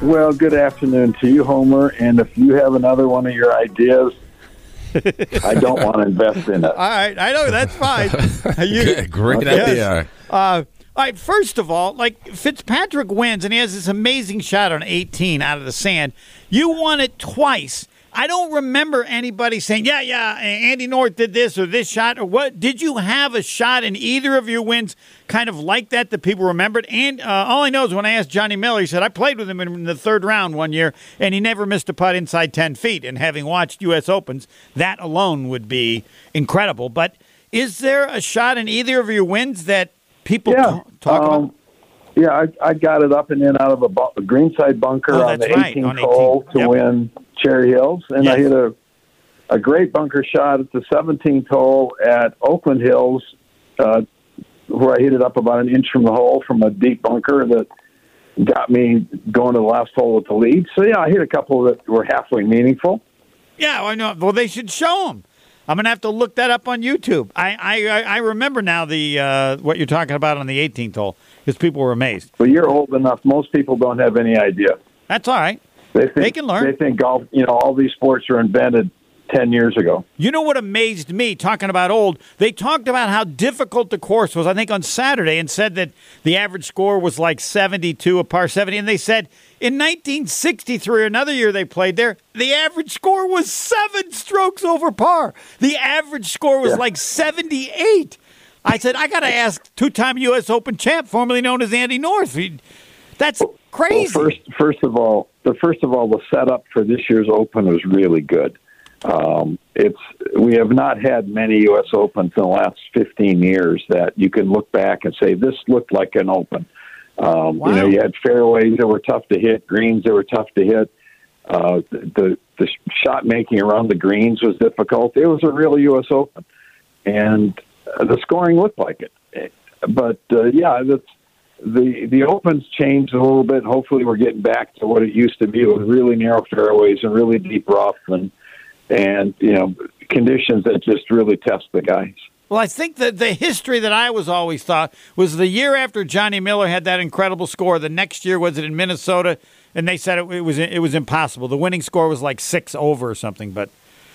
Well, good afternoon to you, Homer. And if you have another one of your ideas, I don't want to invest in it. All right, I know that's fine. You- Great Yes. idea. Uh, all right, first of all, like Fitzpatrick wins and he has this amazing shot on 18 out of the sand. You won it twice. I don't remember anybody saying, "Yeah, yeah, Andy North did this or this shot or what." Did you have a shot in either of your wins, kind of like that that people remembered? And uh, all I know is when I asked Johnny Miller, he said I played with him in the third round one year, and he never missed a putt inside 10 feet. And having watched U.S. Opens, that alone would be incredible. But is there a shot in either of your wins that people Yeah. ta- talk about? um, Yeah, I, I got it up and in out of a, bu- a greenside bunker Oh, on the right, 18th 18. hole to Yep. win Cherry Hills, and I hit a a great bunker shot at the 17th hole at Oakland Hills, uh, where I hit it up about an inch from the hole from a deep bunker that got me going to the last hole with the lead. So yeah, I hit a couple that were halfway meaningful. Yeah, I know. Well, they should show them. I'm gonna have to look that up on YouTube. I I, I- remember now the uh, what you're talking about on the 18th hole because people were amazed. But you're old enough; most people don't have any idea. That's all right. They think They can learn. They think golf. You know, all these sports were invented ten years ago. You know what amazed me talking about old? They talked about how difficult the course was, I think, on Saturday and said that the average score was like 72, a par 70. And they said in 1963, another year they played there, the average score was seven strokes over par. The average score was Yeah. like 78. I said, I got to ask two time U.S. Open champ, formerly known as Andy North. That's crazy. Well, first, first of all, the first of all, the setup for this year's Open was really good. Um, it's we have not had many U.S. Opens in the last 15 years that you can look back and say this looked like an Open. Um, You know, you had fairways that were tough to hit, greens that were tough to hit. Uh, the the shot making around the greens was difficult. It was a real U.S. Open, and uh, the scoring looked like it. But uh, yeah, that's the the opens changed a little bit. Hopefully, we're getting back to what it used to be with really narrow fairways and really deep rough and and you know conditions that just really test the guys. Well, I think that the history that I was always thought was the year after Johnny Miller had that incredible score. The next year was it in Minnesota, and they said it, it was it was impossible. The winning score was like six over or something. But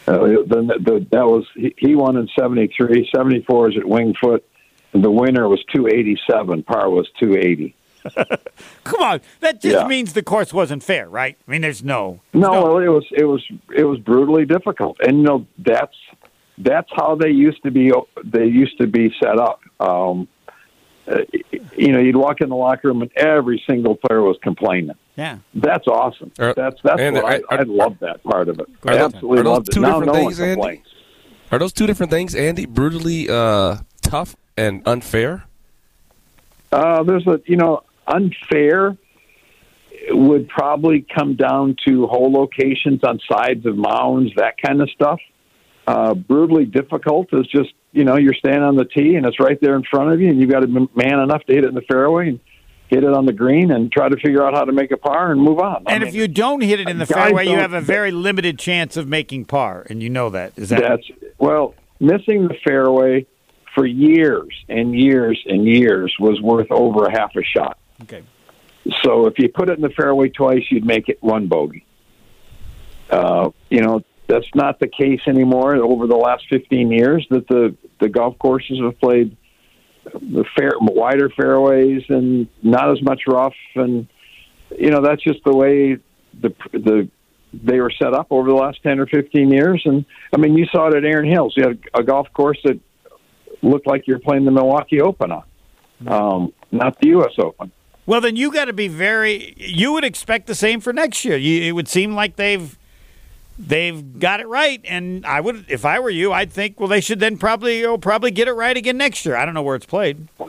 Uh, the, the, that was he, he won in 73. 74 is at Winged Foot. And the winner was 287. Par was 280. come on, that just Yeah. means the course wasn't fair, right? I mean, there's no No, well, it was it was it was brutally difficult, and you know that's that's how they used to be. They used to be set up. Um, uh, you know, you'd walk in the locker room and every single player was complaining. yeah. That's awesome. Are- that's that's and what I, are- I love that part of it. Are I those- absolutely are those loved it. two Now different no things, one Andy? Are those two different things, Andy? Brutally uh, tough and unfair? Uh, there's a you know unfair would probably come down to hole locations on sides of mounds, that kind of stuff. Uh, brutally difficult is just you know you're standing on the tee and it's right there in front of you, and you've got to be man enough to hit it in the fairway and hit it on the green and try to figure out how to make a par and move on. I And mean, if you don't hit it in the fairway, you have a very limited chance of making par, and you know that. Is that That's well, missing the fairway for years and years and years was worth over a half a shot. okay? So if you put it in the fairway twice, you'd make it one bogey. Uh, you know that's not the case anymore. Over the last 15 years, that the the golf courses have played the fair wider fairways and not as much rough, and you know that's just the way the the they were set up over the last 10 or 15 years. And I mean, you saw it at Erin Hills. You had a golf course that looked like you're playing the Milwaukee Open on, um, not the U.S. Open. Well, then you got to be very. You would expect the same for next year. You, it would seem like they've they've got it right, and I would, if I were you, I'd think, well, they should then probably you know, probably get it right again next year. I don't know where it's played. Uh,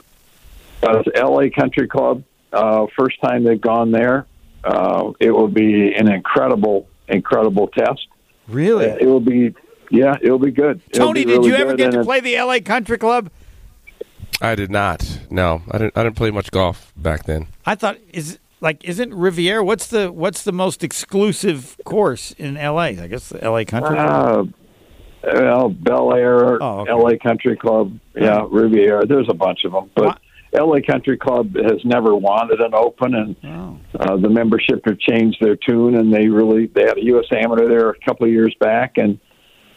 it's L.A. Country Club. Uh, first time they've gone there. Uh, it will be an incredible, incredible test. Really, It will be, yeah, it will be good. It'll Tony? be Did really you ever get to play the L.A. Country Club? I did not. No, I didn't. I didn't play much golf back then. I thought is like isn't Riviera? What's the what's the most exclusive course in L.A.? I guess the L.A. Country Club. Uh, well, Bel Air, Oh, okay. L.A. Country Club, yeah, Riviera. There's a bunch of them, but Wha- LA Country Club has never wanted an open, and Oh. uh, the membership have changed their tune, and they really they had a U.S. Amateur there a couple of years back, and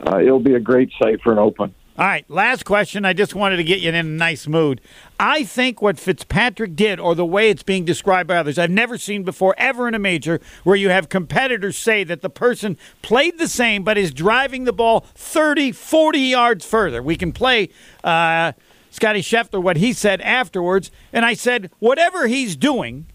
uh, it'll be a great site for an open. All right, last question. I just wanted to get you in a nice mood. I think what Fitzpatrick did, or the way it's being described by others, I've never seen before ever in a major where you have competitors say that the person played the same but is driving the ball 30, 40 yards further. We can play uh, Scotty Scheffler, what he said afterwards. And I said, whatever he's doing,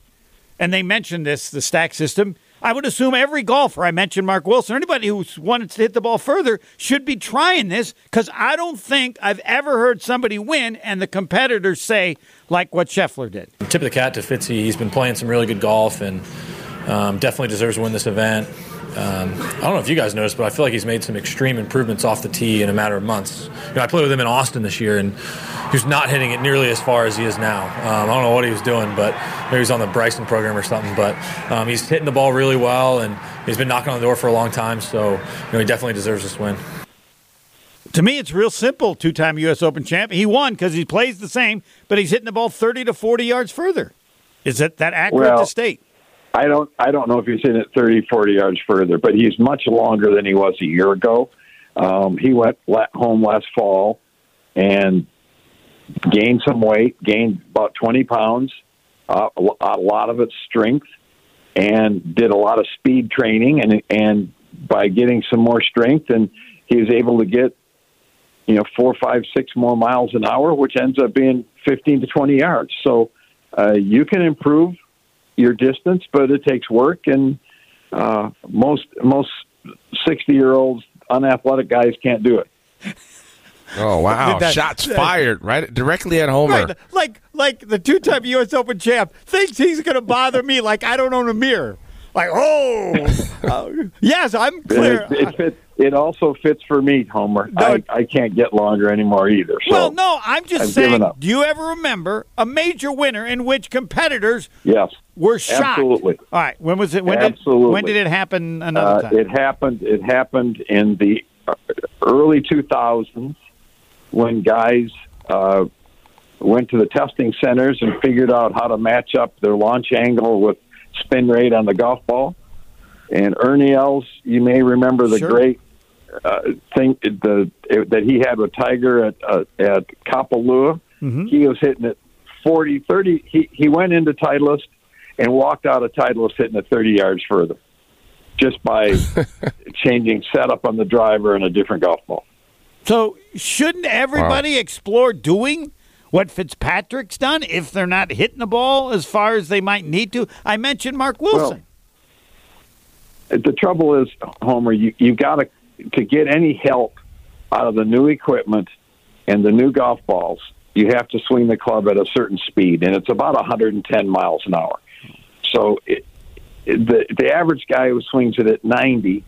and they mentioned this, the stack system. I would assume every golfer, I mentioned Mark Wilson, anybody who wants to hit the ball further should be trying this because I don't think I've ever heard somebody win and the competitors say, like what Scheffler did. Tip of the cat to Fitzy. He's been playing some really good golf and um, definitely deserves to win this event. Um, I don't know if you guys noticed, but I feel like he's made some extreme improvements off the tee in a matter of months. You know, I played with him in Austin this year, and he was not hitting it nearly as far as he is now. Um, I don't know what he was doing, but maybe he was on the Bryson program or something. But um, he's hitting the ball really well, and he's been knocking on the door for a long time. So you know, he definitely deserves this win. To me, it's real simple. Two time U.S. Open champ. He won because he plays the same, but he's hitting the ball 30 to 40 yards further. Is that, that accurate Well, to state? I don't I don't know if he's in it 30, 40 yards further, but he's much longer than he was a year ago. Um, he went home last fall and gained some weight, gained about 20 pounds, uh, a lot of it's strength, and did a lot of speed training. And, and by getting some more strength, and he was able to get, you know, four, five, six more miles an hour, which ends up being 15 to 20 yards. So uh, you can improve your distance, but it takes work, and uh, most most sixty year olds unathletic guys can't do it. Oh wow! That- Shots that- fired right directly at Homer. Right, like like the two time U.S. Open champ thinks he's going to bother me like I don't own a mirror. Like, oh, Uh, yes, I'm clear. It, it, fit, it also fits for me, Homer. No, I, I can't get longer anymore either. So well, no, I'm just I've saying. Do you ever remember a major winner in which competitors yes, were shocked? Absolutely. All right, when was it? When did Absolutely. when did it happen? Another uh, time. it happened. It happened in the uh, early two thousands when guys uh, went to the testing centers and figured out how to match up their launch angle with spin rate on the golf ball. And Ernie Els, you may remember the Sure. great uh, thing the that he had with Tiger at uh, at Kapalua. Mm-hmm. He was hitting it 40, 30. He he went into Titleist and walked out of Titleist hitting it 30 yards further, just by changing setup on the driver and a different golf ball. So shouldn't everybody explore doing what Fitzpatrick's done if they're not hitting the ball as far as they might need to? I mentioned Mark Wilson. The trouble is, Homer, you you got to to get any help out of the new equipment and the new golf balls. You have to swing the club at a certain speed, and it's about 110 miles an hour. So it, it, the the average guy who swings it at 90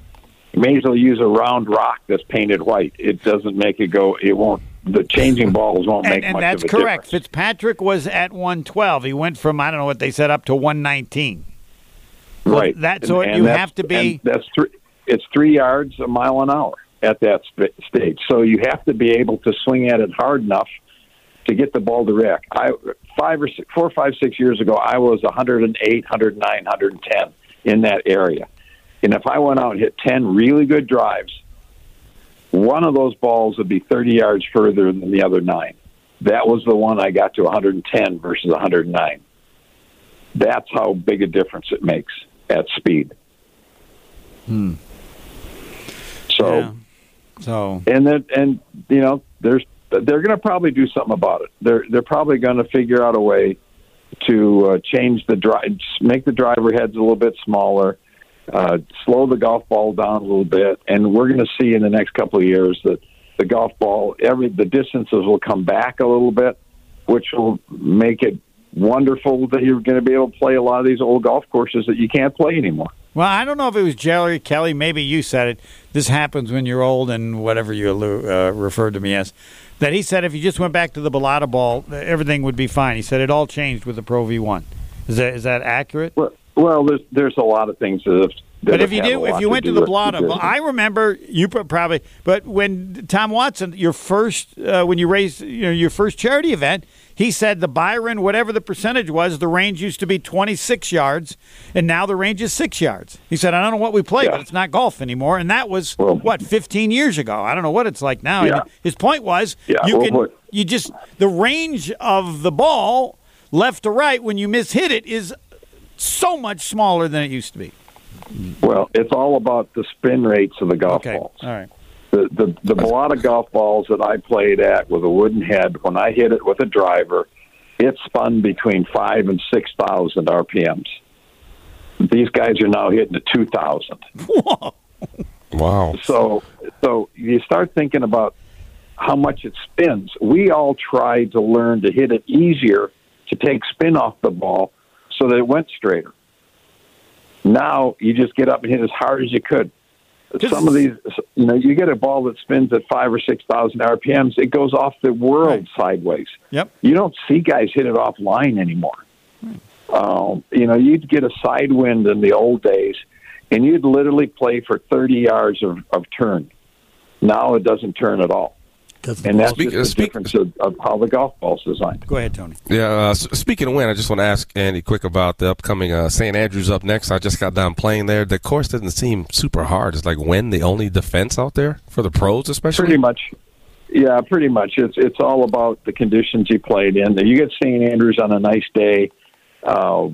may as well use a round rock that's painted white. It doesn't make it go. It won't. The changing balls won't make and, and much that's of a correct. difference. Fitzpatrick was at 112. He went from I don't know what they said up to 119. Right. that- so And- you that's- have to be- That's three. It's three yards a mile an hour at that sp- stage. So you have to be able to swing at it hard enough to get the ball to rack. I five or six, four, five, six years ago, I was 108, 109, 110 in that area. And if I went out and hit 10 really good drives, one of those balls would be 30 yards further than the other nine. That was the one I got to 110 versus 109. That's how big a difference it makes at speed. So, Yeah. So and then, and you know, there's they're going to probably do something about it. They're they're probably going to figure out a way to uh, change the drive, make the driver heads a little bit smaller, uh, slow the golf ball down a little bit, and we're going to see in the next couple of years that the golf ball every the distances will come back a little bit, which will make it wonderful that you're going to be able to play a lot of these old golf courses that you can't play anymore. Well, I don't know if it was Jerry Kelly. Maybe you said it. This happens when you're old and whatever you uh, referred to me as. That he said if you just went back to the Balata ball, everything would be fine. He said it all changed with the Pro V1. Is that is that accurate? Well, well, there's there's a lot of things that. Have, But if you do, if you went to do the Balata. I remember you probably. But when Tom Watson, your first, uh, when you raised, you know, your first charity event, he said the Byron, whatever the percentage was, the range used to be 26 yards, and now the range is six yards. He said, I don't know what we play, Yeah. but it's not golf anymore, and that was Well- what 15 years ago. I don't know what it's like now. Yeah. His point was, Yeah, you well, can, what- you just the range of the ball, left to right, when you mishit it, is so much smaller than it used to be. well, it's all about the spin rates of the golf Okay, balls. all right. The the the Balata golf balls that I played at with a wooden head, when I hit it with a driver, it spun between five and six thousand RPMs. These guys are now hitting to two thousand. Wow. So so you start thinking about how much it spins. We all tried to learn to hit it easier to take spin off the ball so that it went straighter. Now you just get up and hit as hard as you could. Some of these, you know, you get a ball that spins at five or six thousand RPMs, it goes off the world sideways. Yep. You don't see guys hit it off line anymore. Um, you know, you'd get a side wind in the old days, and you'd literally play for 30 yards of, of turn. Now it doesn't turn at all. And that's Speak- just the speak- difference of, of how the golf ball's designed. Go ahead, Tony. Yeah. Uh, speaking of wind, I just want to ask Andy quick about the upcoming uh, St. Andrews up next. I just got done playing there. The course doesn't seem super hard. It's like wind the only defense out there for the pros, especially. Pretty much. Yeah, pretty much. It's it's all about the conditions you played in. You get St. Andrews on a nice day, uh,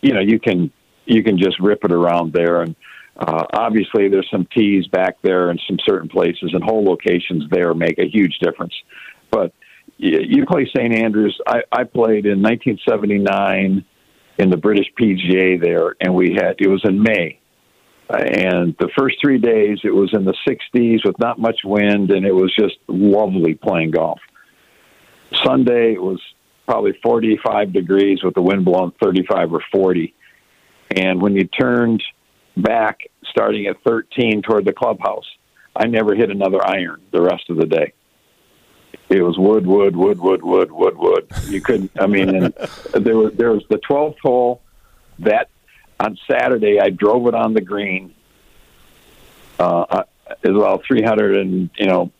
you know, you can you can just rip it around there. And uh, obviously, there's some tees back there in some certain places, and hole locations there make a huge difference. But you, you play St. Andrews. I, I played in 1979 in the British PGA there, and we had it was in May. And the first three days, it was in the 60s with not much wind, and it was just lovely playing golf. Sunday, it was probably 45 degrees with the wind blowing 35 or 40. And when you turned back, starting at 13 toward the clubhouse, I never hit another iron the rest of the day. It was wood, wood, wood, wood, wood, wood, wood. You couldn't. I mean, and there was there was the 12th hole that on Saturday I drove it on the green. Uh, as well, 300 and you know,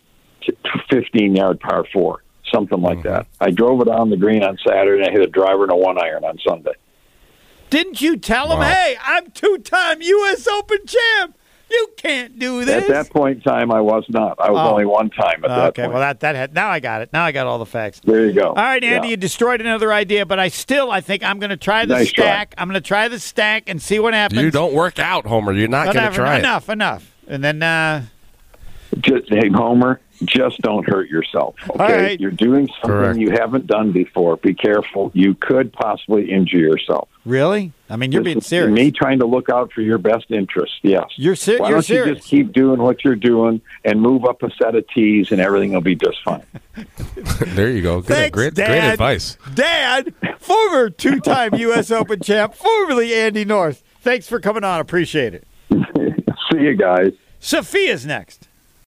15 yard par four, something like that. I drove it on the green on Saturday. and I hit a driver and a one iron on Sunday. Didn't you tell him, hey, I'm two time U.S. Open champ? You can't do this. At that point in time, I was not. I was Oh. only one time at that point. okay, well, that, that had, now I got it. Now I got all the facts. there you go. All right, Andy, Yeah. you destroyed another idea, but I still, I think I'm going to try the Nice try. stack. I'm going to try the stack and see what happens. You don't work out, Homer. You're not going to Whatever, try it. enough, enough. And then, uh, Just, hey, Homer, just don't hurt yourself. Okay, All right. you're doing something Correct. you haven't done before. Be careful. You could possibly injure yourself. really? I mean, you're This being serious. Me trying to look out for your best interest. Yes. You're ser- Why you're don't serious. you just keep doing what you're doing and move up a set of tees, and everything will be just fine. there you go. Good, Thanks, great, Dad. great advice. Dad, former two time U.S. Open champ, formerly Andy North. Thanks for coming on. Appreciate it. See you guys. Sophia's next.